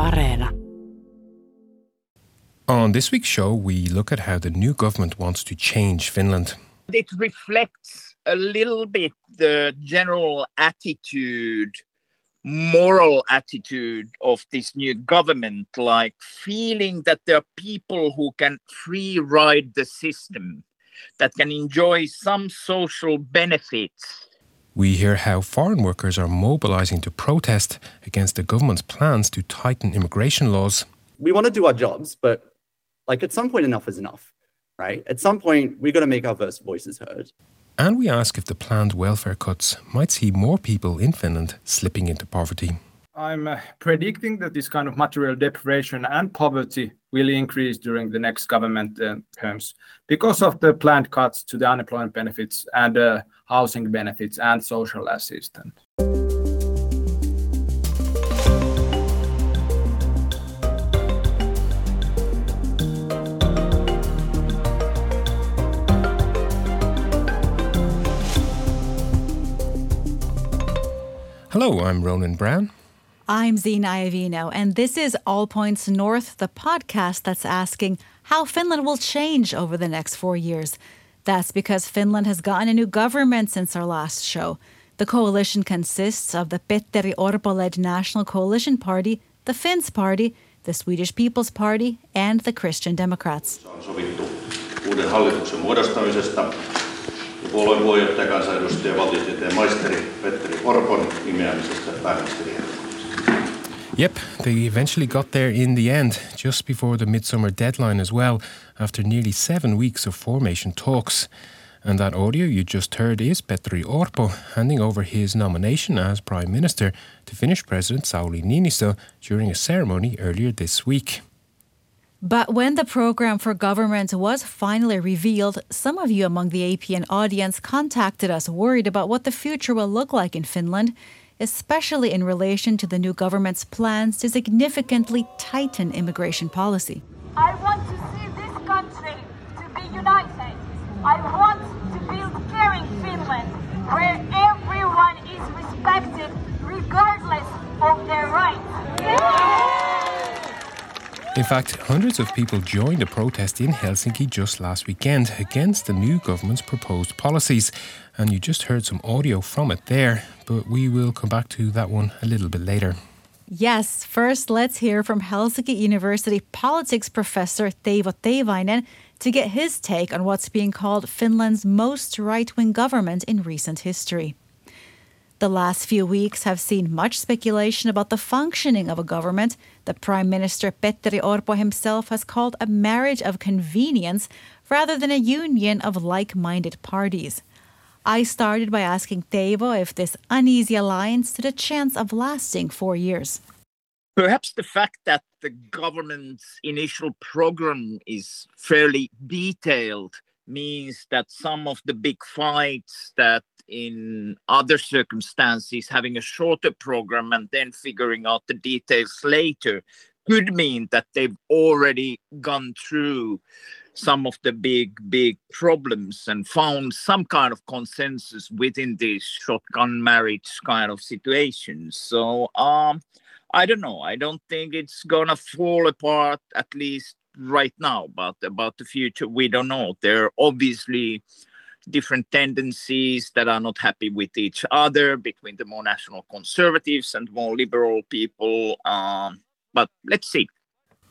Areena. On this week's show, we look at how the new government wants to change Finland. It reflects a little bit the general attitude, moral attitude of this new government, like feeling that there are people who can free ride the system, that can enjoy some social benefits. We hear how foreign workers are mobilizing to protest against the government's plans to tighten immigration laws. We want to do our jobs, but like at some point, enough is enough, right? At some point, we've got to make our voices heard. And we ask if the planned welfare cuts might see more people in Finland slipping into poverty. I'm uh, predicting that this kind of material deprivation and poverty will increase during the next government uh, terms because of the planned cuts to the unemployment benefits and uh, housing benefits and social assistance. Hello, I'm Ronan Browne. I'm Zena Iovino, and this is All Points North, the podcast that's asking how Finland will change over the next four years. That's because Finland has gotten a new government since our last show. The coalition consists of the Petteri Orpo led National Coalition Party, the Finns Party, the Swedish People's Party, and the Christian Democrats. Uuden hallituksen muodostamisesta puolueen puheenjohtaja, kansanedustaja, valtiotieteen maisteri Petteri Orpon nimeämisestä Yep, they eventually got there in the end, just before the midsummer deadline as well, after nearly seven weeks of formation talks. And that audio you just heard is Petri Orpo handing over his nomination as Prime Minister to Finnish President Sauli Niinistö during a ceremony earlier this week. But when the program for government was finally revealed, some of you among the APN audience contacted us worried about what the future will look like in Finland, especially in relation to the new government's plans to significantly tighten immigration policy. I want to see this country to be united. I want to build caring Finland where everyone is respected regardless of their rights. In fact, hundreds of people joined a protest in Helsinki just last weekend against the new government's proposed policies. And you just heard some audio from it there, but we will come back to that one a little bit later. Yes, first let's hear from Helsinki University politics professor Teivo Teivainen to get his take on what's being called Finland's most right wing government in recent history. The last few weeks have seen much speculation about the functioning of a government that Prime Minister Petteri Orpo himself has called a marriage of convenience rather than a union of like minded parties. I started by asking Teivo if this uneasy alliance stood a chance of lasting four years. Perhaps the fact that the government's initial program is fairly detailed means that some of the big fights that in other circumstances, having a shorter program and then figuring out the details later could mean that they've already gone through some of the big, big problems and found some kind of consensus within these shotgun marriage kind of situations. So, um, I don't know. I don't think it's gonna fall apart, at least right now. But about the future, we don't know. There are obviously different tendencies that are not happy with each other between the more national conservatives and more liberal people. Um, but let's see.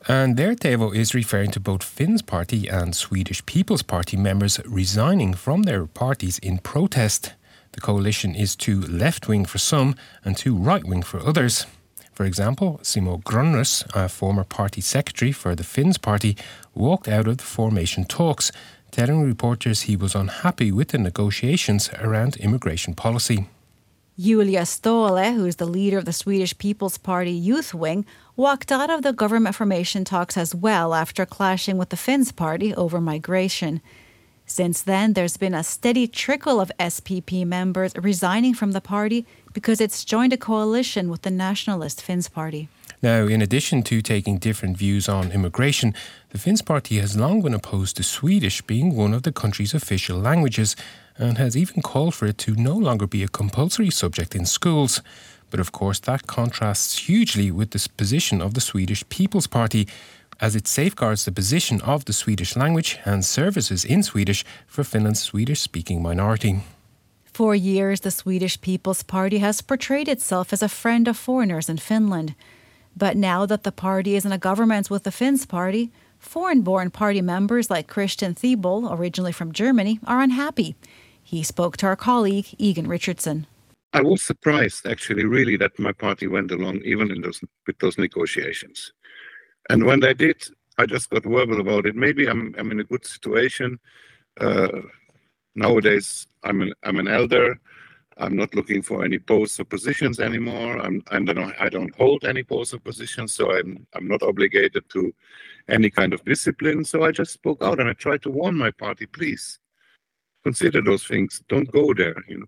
And there, Teivo is referring to both Finns Party and Swedish People's Party members resigning from their parties in protest. The coalition is too left wing for some and too right wing for others. For example, Simo Grönroos, a former party secretary for the Finns Party, walked out of the formation talks telling reporters he was unhappy with the negotiations around immigration policy. Julia Ståhle, who is the leader of the Swedish People's Party youth wing, walked out of the government formation talks as well after clashing with the Finns party over migration. Since then, there's been a steady trickle of SPP members resigning from the party because it's joined a coalition with the nationalist Finns party. Now, in addition to taking different views on immigration, the Finns party has long been opposed to Swedish being one of the country's official languages and has even called for it to no longer be a compulsory subject in schools. But of course, that contrasts hugely with the position of the Swedish People's Party, as it safeguards the position of the Swedish language and services in Swedish for Finland's Swedish speaking minority. For years, the Swedish People's Party has portrayed itself as a friend of foreigners in Finland. But now that the party is in a government with the Finns Party, foreign born party members like Christian Thiebol, originally from Germany, are unhappy. He spoke to our colleague, Egan Richardson. I was surprised, actually, really, that my party went along even in those, with those negotiations. And when they did, I just got verbal about it. Maybe I'm, I'm in a good situation. Uh, nowadays, I'm an, I'm an elder. I'm not looking for any posts or positions anymore. I'm, I don't, I don't hold any posts or positions, so I'm, I'm not obligated to any kind of discipline. So I just spoke out and I tried to warn my party, please consider those things. Don't go there. You know.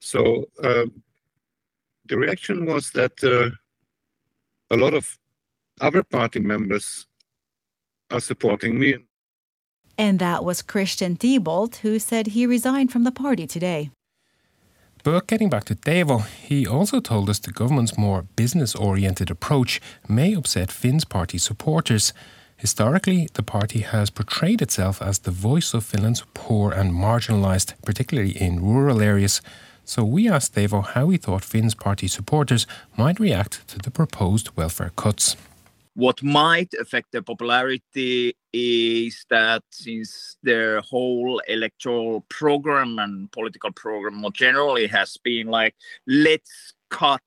So uh, the reaction was that uh, a lot of other party members are supporting me. And that was Christian Thiebolt, who said he resigned from the party today. But getting back to Teivo, he also told us the government's more business oriented approach may upset Finns party supporters. Historically, the party has portrayed itself as the voice of Finland's poor and marginalised, particularly in rural areas. So we asked Teivo how he thought Finns party supporters might react to the proposed welfare cuts. What might affect their popularity is that since their whole electoral program and political program more generally has been like, let's cut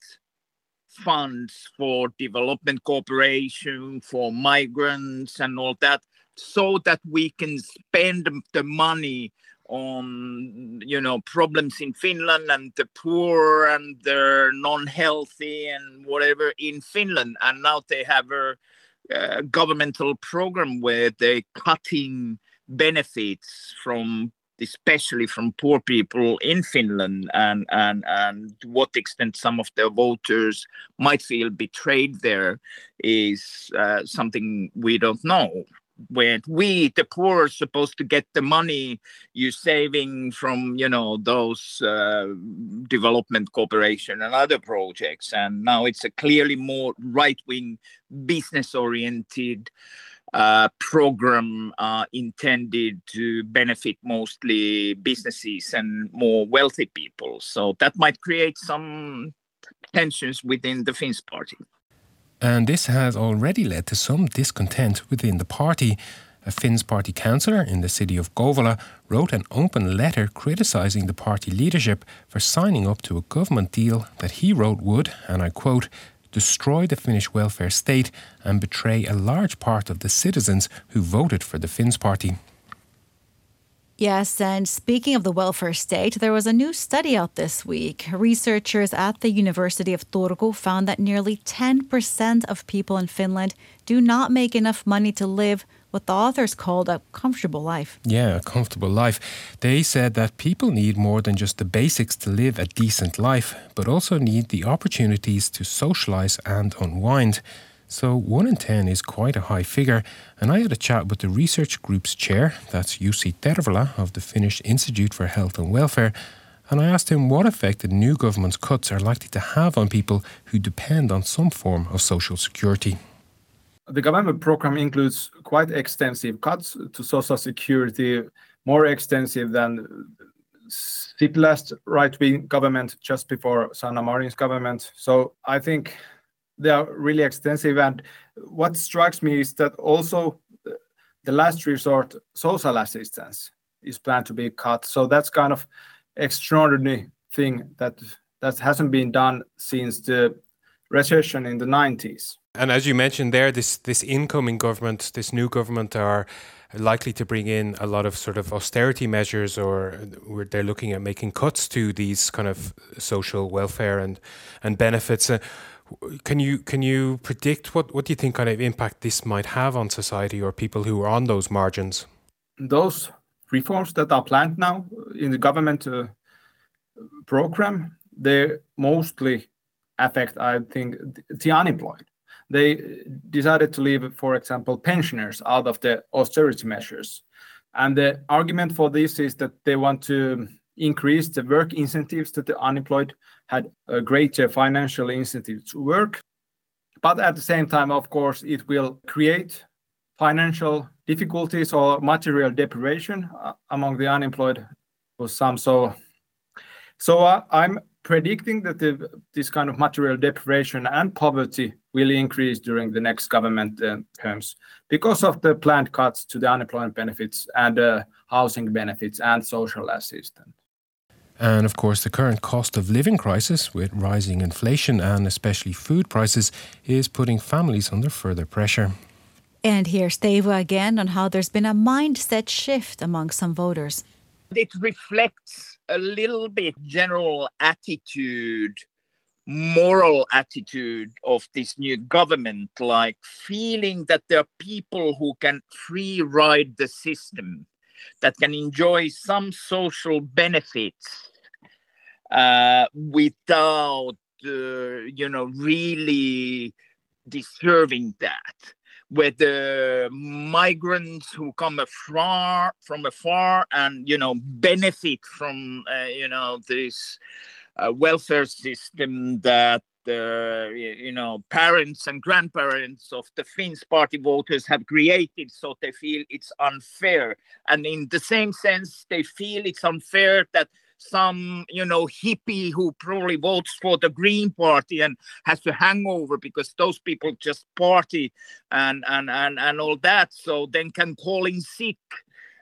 funds for development cooperation, for migrants, and all that, so that we can spend the money on you know problems in Finland and the poor and the non-healthy and whatever in Finland. And now they have a, a governmental program where they're cutting benefits from especially from poor people in Finland and and and to what extent some of their voters might feel betrayed there is uh, something we don't know. When we the poor are supposed to get the money you're saving from you know those uh, development cooperation and other projects. And now it's a clearly more right-wing business oriented uh, program uh, intended to benefit mostly businesses and more wealthy people so that might create some tensions within the finns party and this has already led to some discontent within the party. A Finns party councillor in the city of Kouvola wrote an open letter criticising the party leadership for signing up to a government deal that he wrote would, and I quote, destroy the Finnish welfare state and betray a large part of the citizens who voted for the Finns party. Yes, and speaking of the welfare state, there was a new study out this week. Researchers at the University of Turku found that nearly 10% of people in Finland do not make enough money to live what the authors called a comfortable life. Yeah, a comfortable life. They said that people need more than just the basics to live a decent life, but also need the opportunities to socialize and unwind. So 1 in 10 is quite a high figure, and I had a chat with the research group's chair, that's Jussi Tervola of the Finnish Institute for Health and Welfare, and I asked him what effect the new government's cuts are likely to have on people who depend on some form of social security. The government program includes quite extensive cuts to social security, more extensive than Sipilä's right-wing government just before Sanna Marin's government. So I think they are really extensive. And what strikes me is that also the last resort social assistance is planned to be cut. So that's kind of extraordinary thing that that hasn't been done since the recession in the 90s. And as you mentioned there, this this incoming government, this new government are likely to bring in a lot of sort of austerity measures or they're looking at making cuts to these kind of social welfare and and benefits. Uh, can you can you predict what what do you think kind of impact this might have on society or people who are on those margins? Those reforms that are planned now in the government uh, program, they mostly affect, I think, the unemployed. They decided to leave, for example, pensioners out of the austerity measures. And the argument for this is that they want to increase the work incentives that the unemployed had a greater financial incentive to work. But at the same time, of course, it will create financial difficulties or material deprivation uh, among the unemployed for some. So, so uh, I'm predicting that the, this kind of material deprivation and poverty will increase during the next government uh, terms because of the planned cuts to the unemployment benefits and uh, housing benefits and social assistance. And of course, the current cost of living crisis with rising inflation and especially food prices is putting families under further pressure. And here's Teivo again on how there's been a mindset shift among some voters. It reflects a little bit general attitude, moral attitude of this new government, like feeling that there are people who can free ride the system, that can enjoy some social benefits uh, without uh, you know really deserving that. Whether migrants who come afar from afar and you know benefit from uh, you know this uh, welfare system that uh, you know parents and grandparents of the Finns party voters have created so they feel it's unfair. And in the same sense they feel it's unfair that some you know hippie who probably votes for the green party and has a hangover because those people just party and and and, and all that so then can call in sick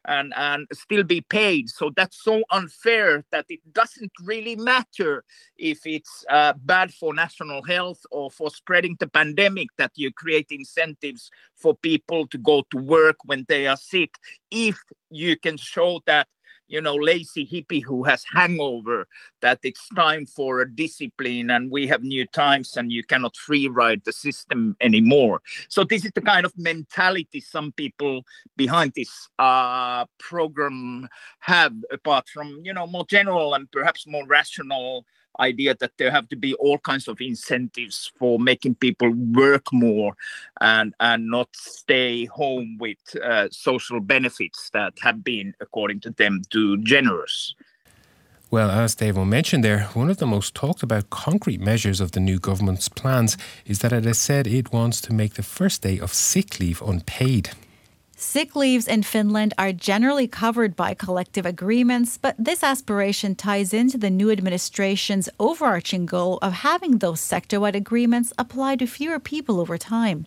and and still be paid. So that's so unfair that it doesn't really matter if it's uh, bad for national health or for spreading the pandemic that you create incentives for people to go to work when they are sick. If you can show that you know lazy hippie who has hangover that it's time for a discipline and we have new times and you cannot free ride the system anymore. So this is the kind of mentality some people behind this uh, program have apart from you know more general and perhaps more rational idea that there have to be all kinds of incentives for making people work more and and not stay home with uh, social benefits that have been according to them too generous well, as Teivo mentioned there, one of the most talked about concrete measures of the new government's plans is that it has said it wants to make the first day of sick leave unpaid. Sick leaves in Finland are generally covered by collective agreements, but this aspiration ties into the new administration's overarching goal of having those sector wide agreements apply to fewer people over time.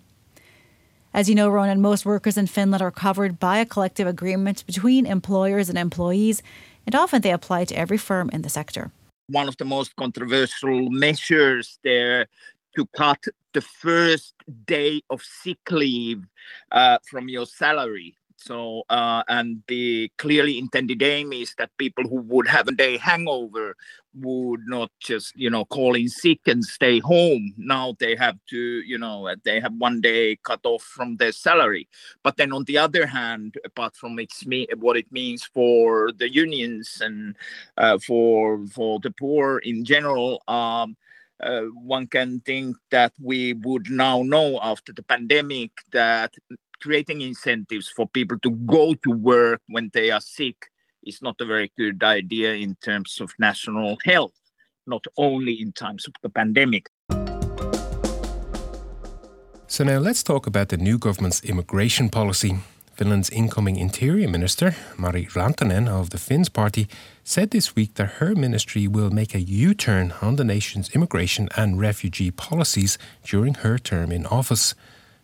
As you know, Ronan, most workers in Finland are covered by a collective agreement between employers and employees, and often they apply to every firm in the sector. One of the most controversial measures there to cut the first day of sick leave uh, from your salary. So, uh, and the clearly intended aim is that people who would have a day hangover would not just, you know, call in sick and stay home. Now they have to, you know, they have one day cut off from their salary. But then on the other hand, apart from its me- what it means for the unions and uh, for for the poor in general, um, uh, one can think that we would now know after the pandemic that creating incentives for people to go to work when they are sick is not a very good idea in terms of national health, not only in times of the pandemic. So, now let's talk about the new government's immigration policy. Finland's incoming Interior Minister, Mari Rantanen of the Finns Party, said this week that her ministry will make a U turn on the nation's immigration and refugee policies during her term in office.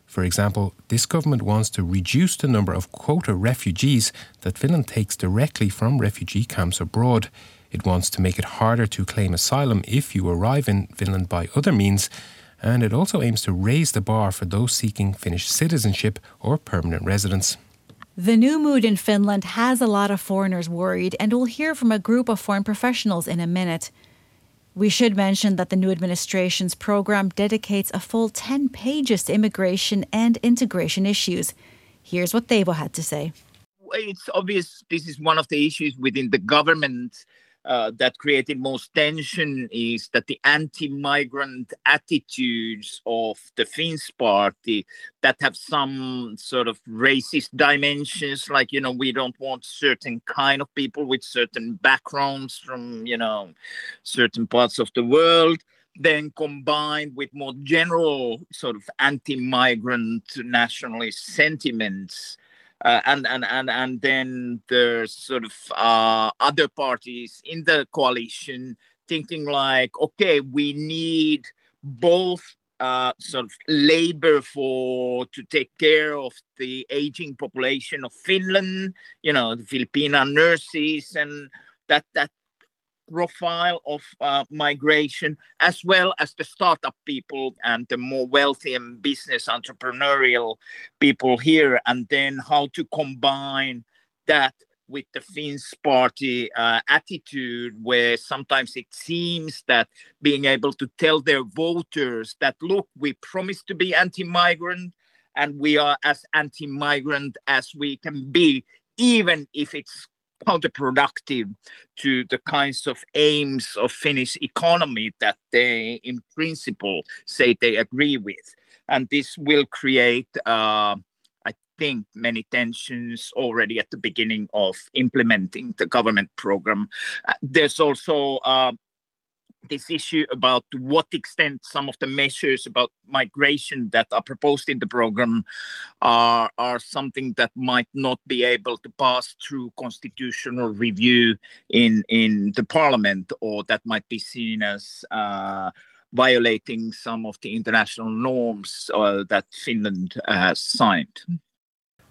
For example, this government wants to reduce the number of quota refugees that Finland takes directly from refugee camps abroad. It wants to make it harder to claim asylum if you arrive in Finland by other means, and it also aims to raise the bar for those seeking Finnish citizenship or permanent residence. The new mood in Finland has a lot of foreigners worried, and we'll hear from a group of foreign professionals in a minute. We should mention that the new administration's program dedicates a full 10 pages to immigration and integration issues. Here's what Teivo had to say. It's obvious this is one of the issues within the government uh, that created most tension is that the anti-migrant attitudes of the Finns party that have some sort of racist dimensions, like you know we don't want certain kind of people with certain backgrounds from you know certain parts of the world then combined with more general sort of anti-migrant nationalist sentiments uh, and, and and and then there's sort of uh, other parties in the coalition thinking like okay we need both uh, sort of labor for to take care of the aging population of Finland, you know, the Filipino nurses and that that profile of uh, migration, as well as the startup people and the more wealthy and business entrepreneurial people here, and then how to combine that with the Finns party uh, attitude, where sometimes it seems that being able to tell their voters that, look, we promise to be anti migrant and we are as anti migrant as we can be, even if it's counterproductive to the kinds of aims of Finnish economy that they, in principle, say they agree with. And this will create, uh, I think, many tensions already at the beginning of implementing the government program. Uh, there's also uh, this issue about to what extent some of the measures about migration that are proposed in the program are are something that might not be able to pass through constitutional review in in the parliament or that might be seen as uh, violating some of the international norms uh, that Finland has signed.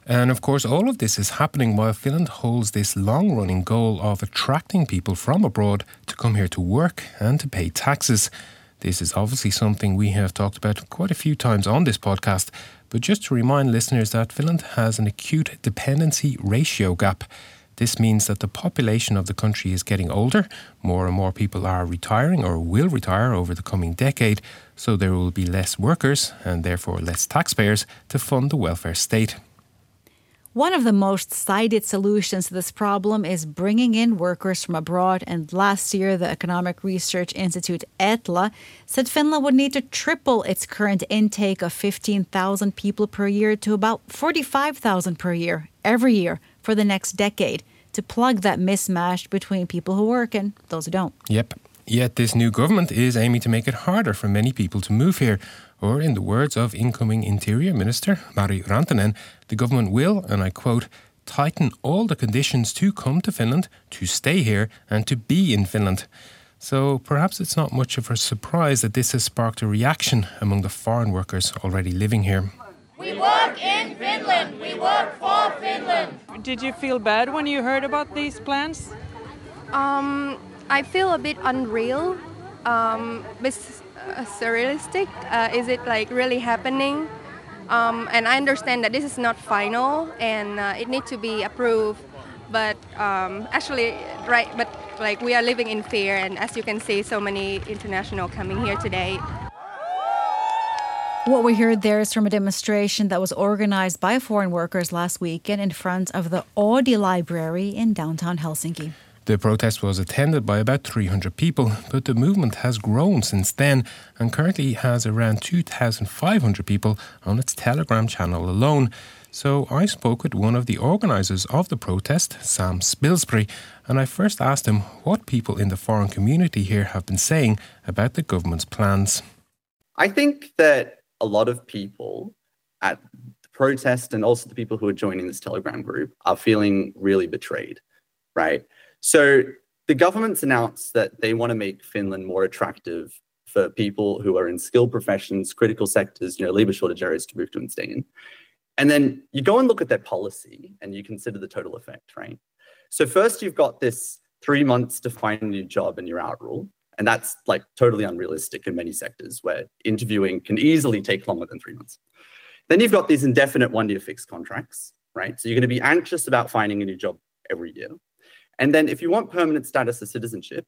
And of course, all of this is happening while Finland holds this long running goal of attracting people from abroad to come here to work and to pay taxes. This is obviously something we have talked about quite a few times on this podcast, but just to remind listeners that Finland has an acute dependency ratio gap. This means that the population of the country is getting older, more and more people are retiring or will retire over the coming decade, so there will be less workers and therefore less taxpayers to fund the welfare state. One of the most cited solutions to this problem is bringing in workers from abroad. And last year, the Economic Research Institute, ETLA, said Finland would need to triple its current intake of 15,000 people per year to about 45,000 per year every year for the next decade to plug that mismatch between people who work and those who don't. Yep. Yet this new government is aiming to make it harder for many people to move here. Or, in the words of incoming Interior Minister Mari Rantanen, the government will, and I quote, tighten all the conditions to come to Finland, to stay here, and to be in Finland. So perhaps it's not much of a surprise that this has sparked a reaction among the foreign workers already living here. We work in Finland. We work for Finland. Did you feel bad when you heard about these plans? Um, I feel a bit unreal. Um, uh, surrealistic? Uh, is it like really happening? Um, and I understand that this is not final and uh, it needs to be approved. But um, actually, right, but like we are living in fear, and as you can see, so many international coming here today. What we heard there is from a demonstration that was organized by foreign workers last weekend in front of the Oodi Library in downtown Helsinki. The protest was attended by about 300 people, but the movement has grown since then and currently has around 2,500 people on its Telegram channel alone. So I spoke with one of the organisers of the protest, Sam Spilsbury, and I first asked him what people in the foreign community here have been saying about the government's plans. I think that a lot of people at the protest and also the people who are joining this Telegram group are feeling really betrayed, right? So the government's announced that they want to make Finland more attractive for people who are in skilled professions, critical sectors, you know, labor shortage areas to move to and stay in. And then you go and look at their policy and you consider the total effect, right? So first you've got this three months to find a new job and you're out rule. And that's like totally unrealistic in many sectors where interviewing can easily take longer than three months. Then you've got these indefinite one year fixed contracts, right? So you're going to be anxious about finding a new job every year. And then if you want permanent status of citizenship,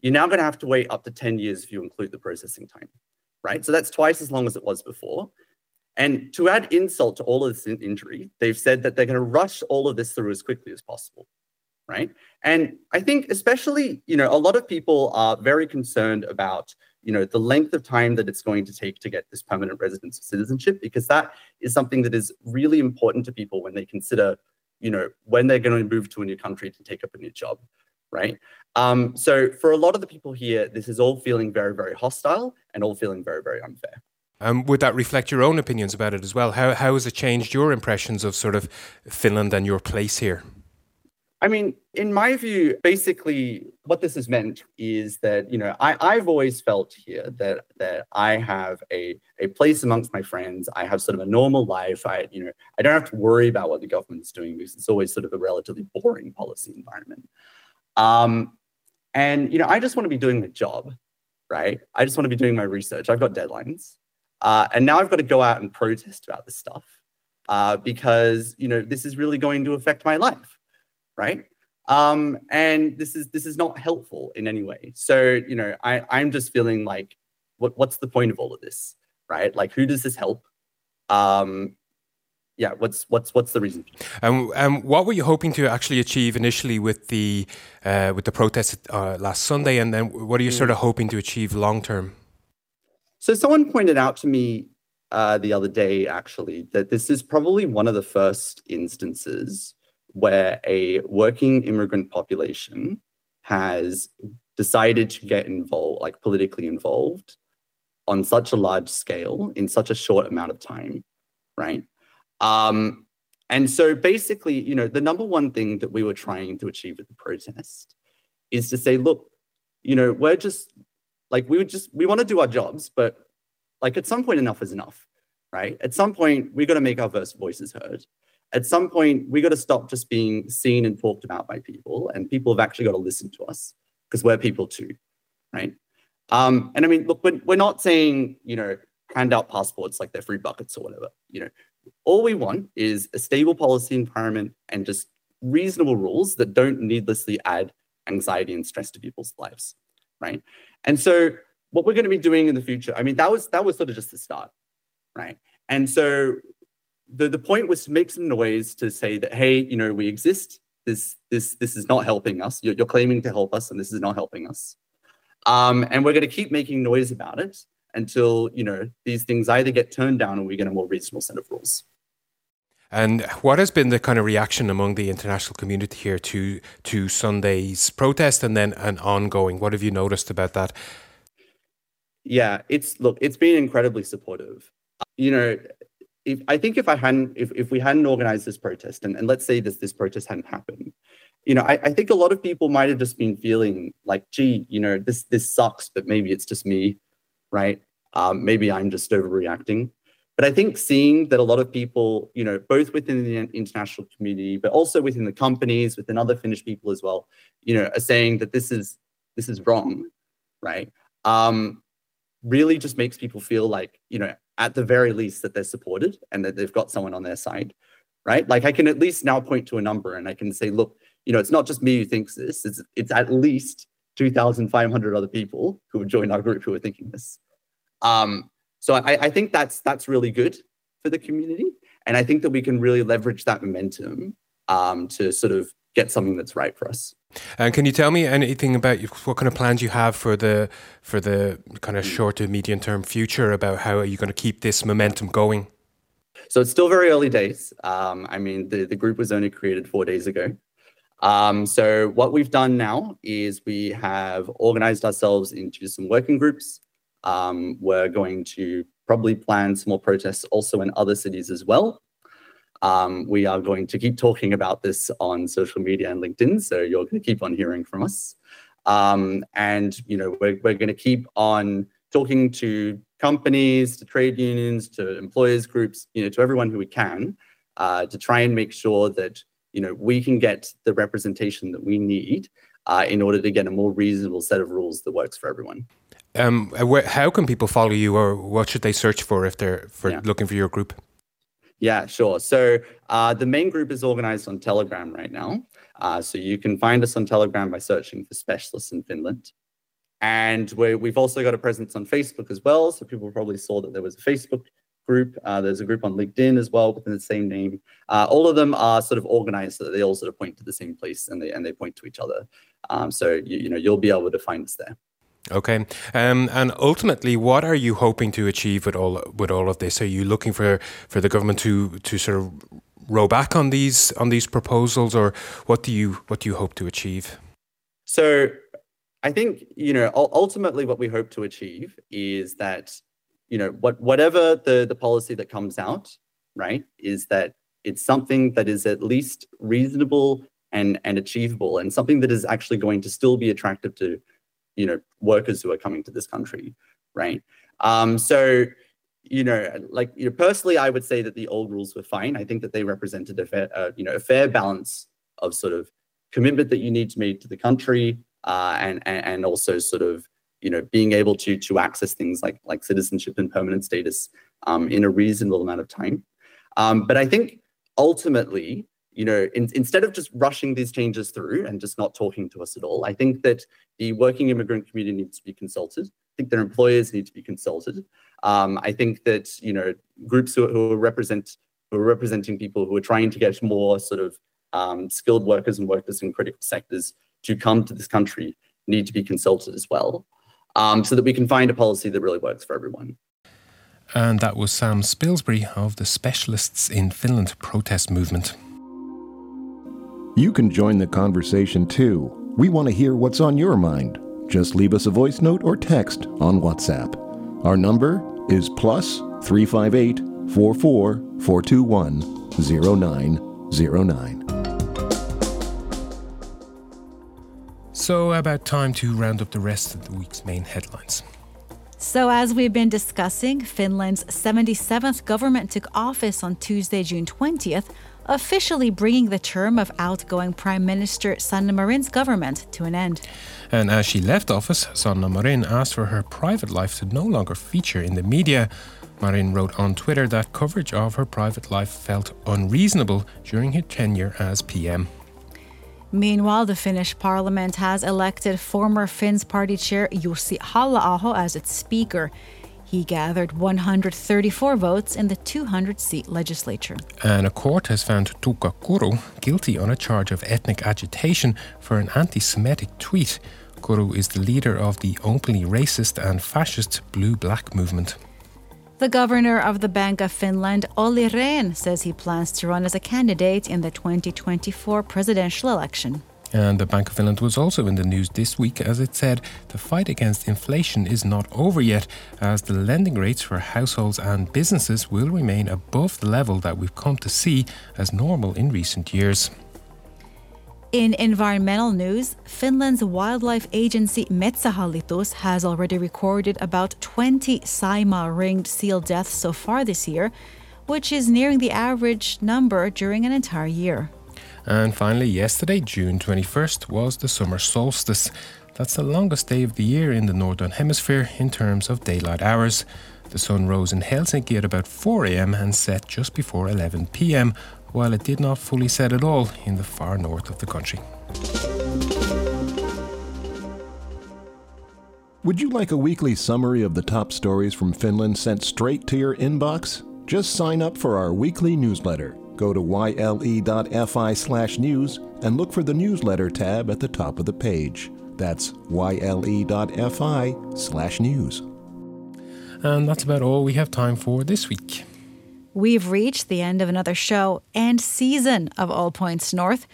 you're now going to have to wait up to 10 years if you include the processing time, right? So that's twice as long as it was before. And to add insult to all of this injury, they've said that they're going to rush all of this through as quickly as possible, right? And I think especially, you know, a lot of people are very concerned about, you know, the length of time that it's going to take to get this permanent residence of citizenship, because that is something that is really important to people when they consider, you know, when they're going to move to a new country to take up a new job, right? Um, so for a lot of the people here, this is all feeling very, very hostile and all feeling very, very unfair. Um, would that reflect your own opinions about it as well? How, how has it changed your impressions of sort of Finland and your place here? I mean, in my view, basically what this has meant is that, you know, I, I've always felt here that that I have a, a place amongst my friends. I have sort of a normal life. I, you know, I don't have to worry about what the government's doing because it's always sort of a relatively boring policy environment. Um, and you know, I just want to be doing my job, right? I just want to be doing my research. I've got deadlines. Uh, and now I've got to go out and protest about this stuff uh, because you know this is really going to affect my life right? Um, and this is this is not helpful in any way. So you know, I I'm just feeling like, what what's the point of all of this, right? Like, who does this help? Um, yeah, what's what's what's the reason? Um, um, what were you hoping to actually achieve initially with the uh, with the protest uh, last Sunday, and then what are you mm. sort of hoping to achieve long term? So someone pointed out to me uh, the other day, actually, that this is probably one of the first instances where a working immigrant population has decided to get involved, like politically involved, on such a large scale in such a short amount of time, right? Um, and so basically, you know, the number one thing that we were trying to achieve with the protest is to say, look, you know, we're just like we would just we want to do our jobs, but like at some point enough is enough, right? At some point, we got to make our voices heard at some point we got to stop just being seen and talked about by people and people have actually got to listen to us because we're people too right? Um, and i mean look we're, we're not saying you know hand out passports like they're free buckets or whatever you know. All we want is a stable policy environment and just reasonable rules that don't needlessly add anxiety and stress to people's lives right? And so what we're going to be doing in the future i mean that was that was sort of just the start right? And so the, the point was to make some noise to say that, hey, you know, we exist. This this this is not helping us. You're, you're claiming to help us, and this is not helping us. Um, and we're going to keep making noise about it until you know these things either get turned down or we get a more reasonable set of rules. And what has been the kind of reaction among the international community here to to Sunday's protest and then an ongoing? What have you noticed about that? Yeah, it's look, it's been incredibly supportive. You know, if I think if I hadn't, if, if we hadn't organized this protest, and, and let's say this this protest hadn't happened, you know, I, I think a lot of people might have just been feeling like, gee, you know, this this sucks, but maybe it's just me, right? Um, maybe I'm just overreacting. But I think seeing that a lot of people, you know, both within the international community, but also within the companies, within other Finnish people as well, you know, are saying that this is this is wrong, right? Um, really just makes people feel like, you know, at the very least that they're supported and that they've got someone on their side, right? Like I can at least now point to a number and I can say, look, you know, it's not just me who thinks this. It's it's at least 2,500 other people who have joined our group who are thinking this. Um, so I, I think that's that's really good for the community, and I think that we can really leverage that momentum um, to sort of get something that's right for us. And can you tell me anything about what kind of plans you have for the for the kind of short to medium term future about how are you going to keep this momentum going? So it's still very early days. Um, I mean, the, the group was only created four days ago. Um, so what we've done now is we have organized ourselves into some working groups. Um, we're going to probably plan some more protests also in other cities as well. Um, we are going to keep talking about this on social media and LinkedIn, so you're going to keep on hearing from us. Um, and you know, we're, we're going to keep on talking to companies, to trade unions, to employers groups, you know, to everyone who we can, uh, to try and make sure that you know we can get the representation that we need uh, in order to get a more reasonable set of rules that works for everyone. Um, how can people follow you, or what should they search for if they're for yeah. looking for your group? Yeah, sure. So uh, the main group is organized on Telegram right now. Uh, so you can find us on Telegram by searching for specialists in Finland. And we have also got a presence on Facebook as well. So people probably saw that there was a Facebook group. Uh, there's a group on LinkedIn as well within the same name. Uh, all of them are sort of organized so that they all sort of point to the same place and they and they point to each other. Um, so you, you know you'll be able to find us there. Okay, um, and ultimately, what are you hoping to achieve with all with all of this? Are you looking for for the government to to sort of row back on these on these proposals, or what do you what do you hope to achieve? So, I think you know ultimately what we hope to achieve is that you know what whatever the the policy that comes out, right, is that it's something that is at least reasonable and and achievable, and something that is actually going to still be attractive to you know workers who are coming to this country, right? Um, so you know, like you know, personally, I would say that the old rules were fine. I think that they represented a fair, uh, you know, a fair balance of sort of commitment that you need to make to the country, uh, and, and and also sort of you know being able to to access things like like citizenship and permanent status um, in a reasonable amount of time. Um, but I think ultimately, you know, in, instead of just rushing these changes through and just not talking to us at all, I think that the working immigrant community needs to be consulted. I think their employers need to be consulted. Um, I think that you know groups who, who represent who are representing people who are trying to get more sort of um, skilled workers and workers in critical sectors to come to this country need to be consulted as well, um, so that we can find a policy that really works for everyone. And that was Sam Spilsbury of the Specialists in Finland protest movement. You can join the conversation too. We want to hear what's on your mind. Just leave us a voice note or text on WhatsApp. Our number is plus 358 44 421 0909. So, about time to round up the rest of the week's main headlines. So, as we've been discussing, Finland's 77th government took office on Tuesday, June 20th, officially bringing the term of outgoing Prime Minister Sanna Marin's government to an end. And as she left office, Sanna Marin asked for her private life to no longer feature in the media. Marin wrote on Twitter that coverage of her private life felt unreasonable during her tenure as PM. Meanwhile, the Finnish parliament has elected former Finns party chair Jussi Halla-aho as its speaker. He gathered 134 votes in the 200 seat legislature. And a court has found Tuukka Kuru guilty on a charge of ethnic agitation for an anti Semitic tweet. Kuru is the leader of the openly racist and fascist Blue Black movement. The governor of the Bank of Finland, Olli Rehn, says he plans to run as a candidate in the 2024 presidential election. And the Bank of Finland was also in the news this week as it said the fight against inflation is not over yet, as the lending rates for households and businesses will remain above the level that we've come to see as normal in recent years. In environmental news, Finland's wildlife agency Metsähallitus has already recorded about 20 Saimaa ringed seal deaths so far this year, which is nearing the average number during an entire year. And finally, yesterday, June 21st, was the summer solstice. That's the longest day of the year in the Northern Hemisphere in terms of daylight hours. The sun rose in Helsinki at about 4 am and set just before 11 pm, while it did not fully set at all in the far north of the country. Would you like a weekly summary of the top stories from Finland sent straight to your inbox? Just sign up for our weekly newsletter go to yle.fi slash news and look for the newsletter tab at the top of the page. That's yle.fi slash news. And that's about all we have time for this week. We've reached the end of another show and season of All Points North.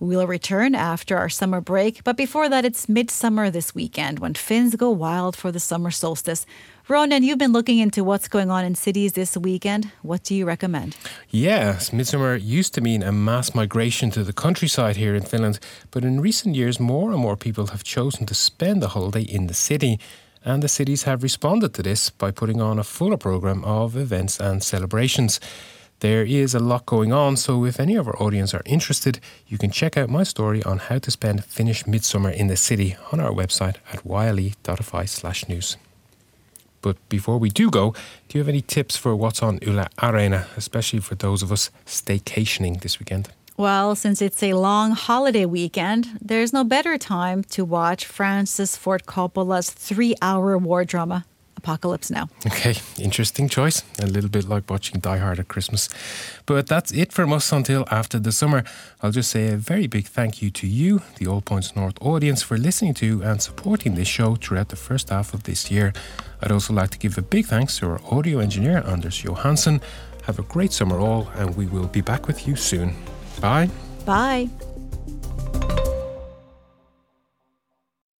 We'll return after our summer break, but before that, it's midsummer this weekend when Finns go wild for the summer solstice. Ronan, you've been looking into what's going on in cities this weekend. What do you recommend? Yes, midsummer used to mean a mass migration to the countryside here in Finland, but in recent years, more and more people have chosen to spend the holiday in the city. And the cities have responded to this by putting on a fuller program of events and celebrations. There is a lot going on, so if any of our audience are interested, you can check out my story on how to spend Finnish midsummer in the city on our website at yle.fi slash news. But before we do go, do you have any tips for what's on Yle Areena, especially for those of us staycationing this weekend? Well, since it's a long holiday weekend, there's no better time to watch Francis Ford Coppola's three hour war drama, apocalypse now. Okay, interesting choice. A little bit like watching Die Hard at Christmas. But that's it from us until after the summer. I'll just say a very big thank you to you, the All Points North audience, for listening to and supporting this show throughout the first half of this year. I'd also like to give a big thanks to our audio engineer, Anders Johansson. Have a great summer all, and we will be back with you soon. Bye. Bye.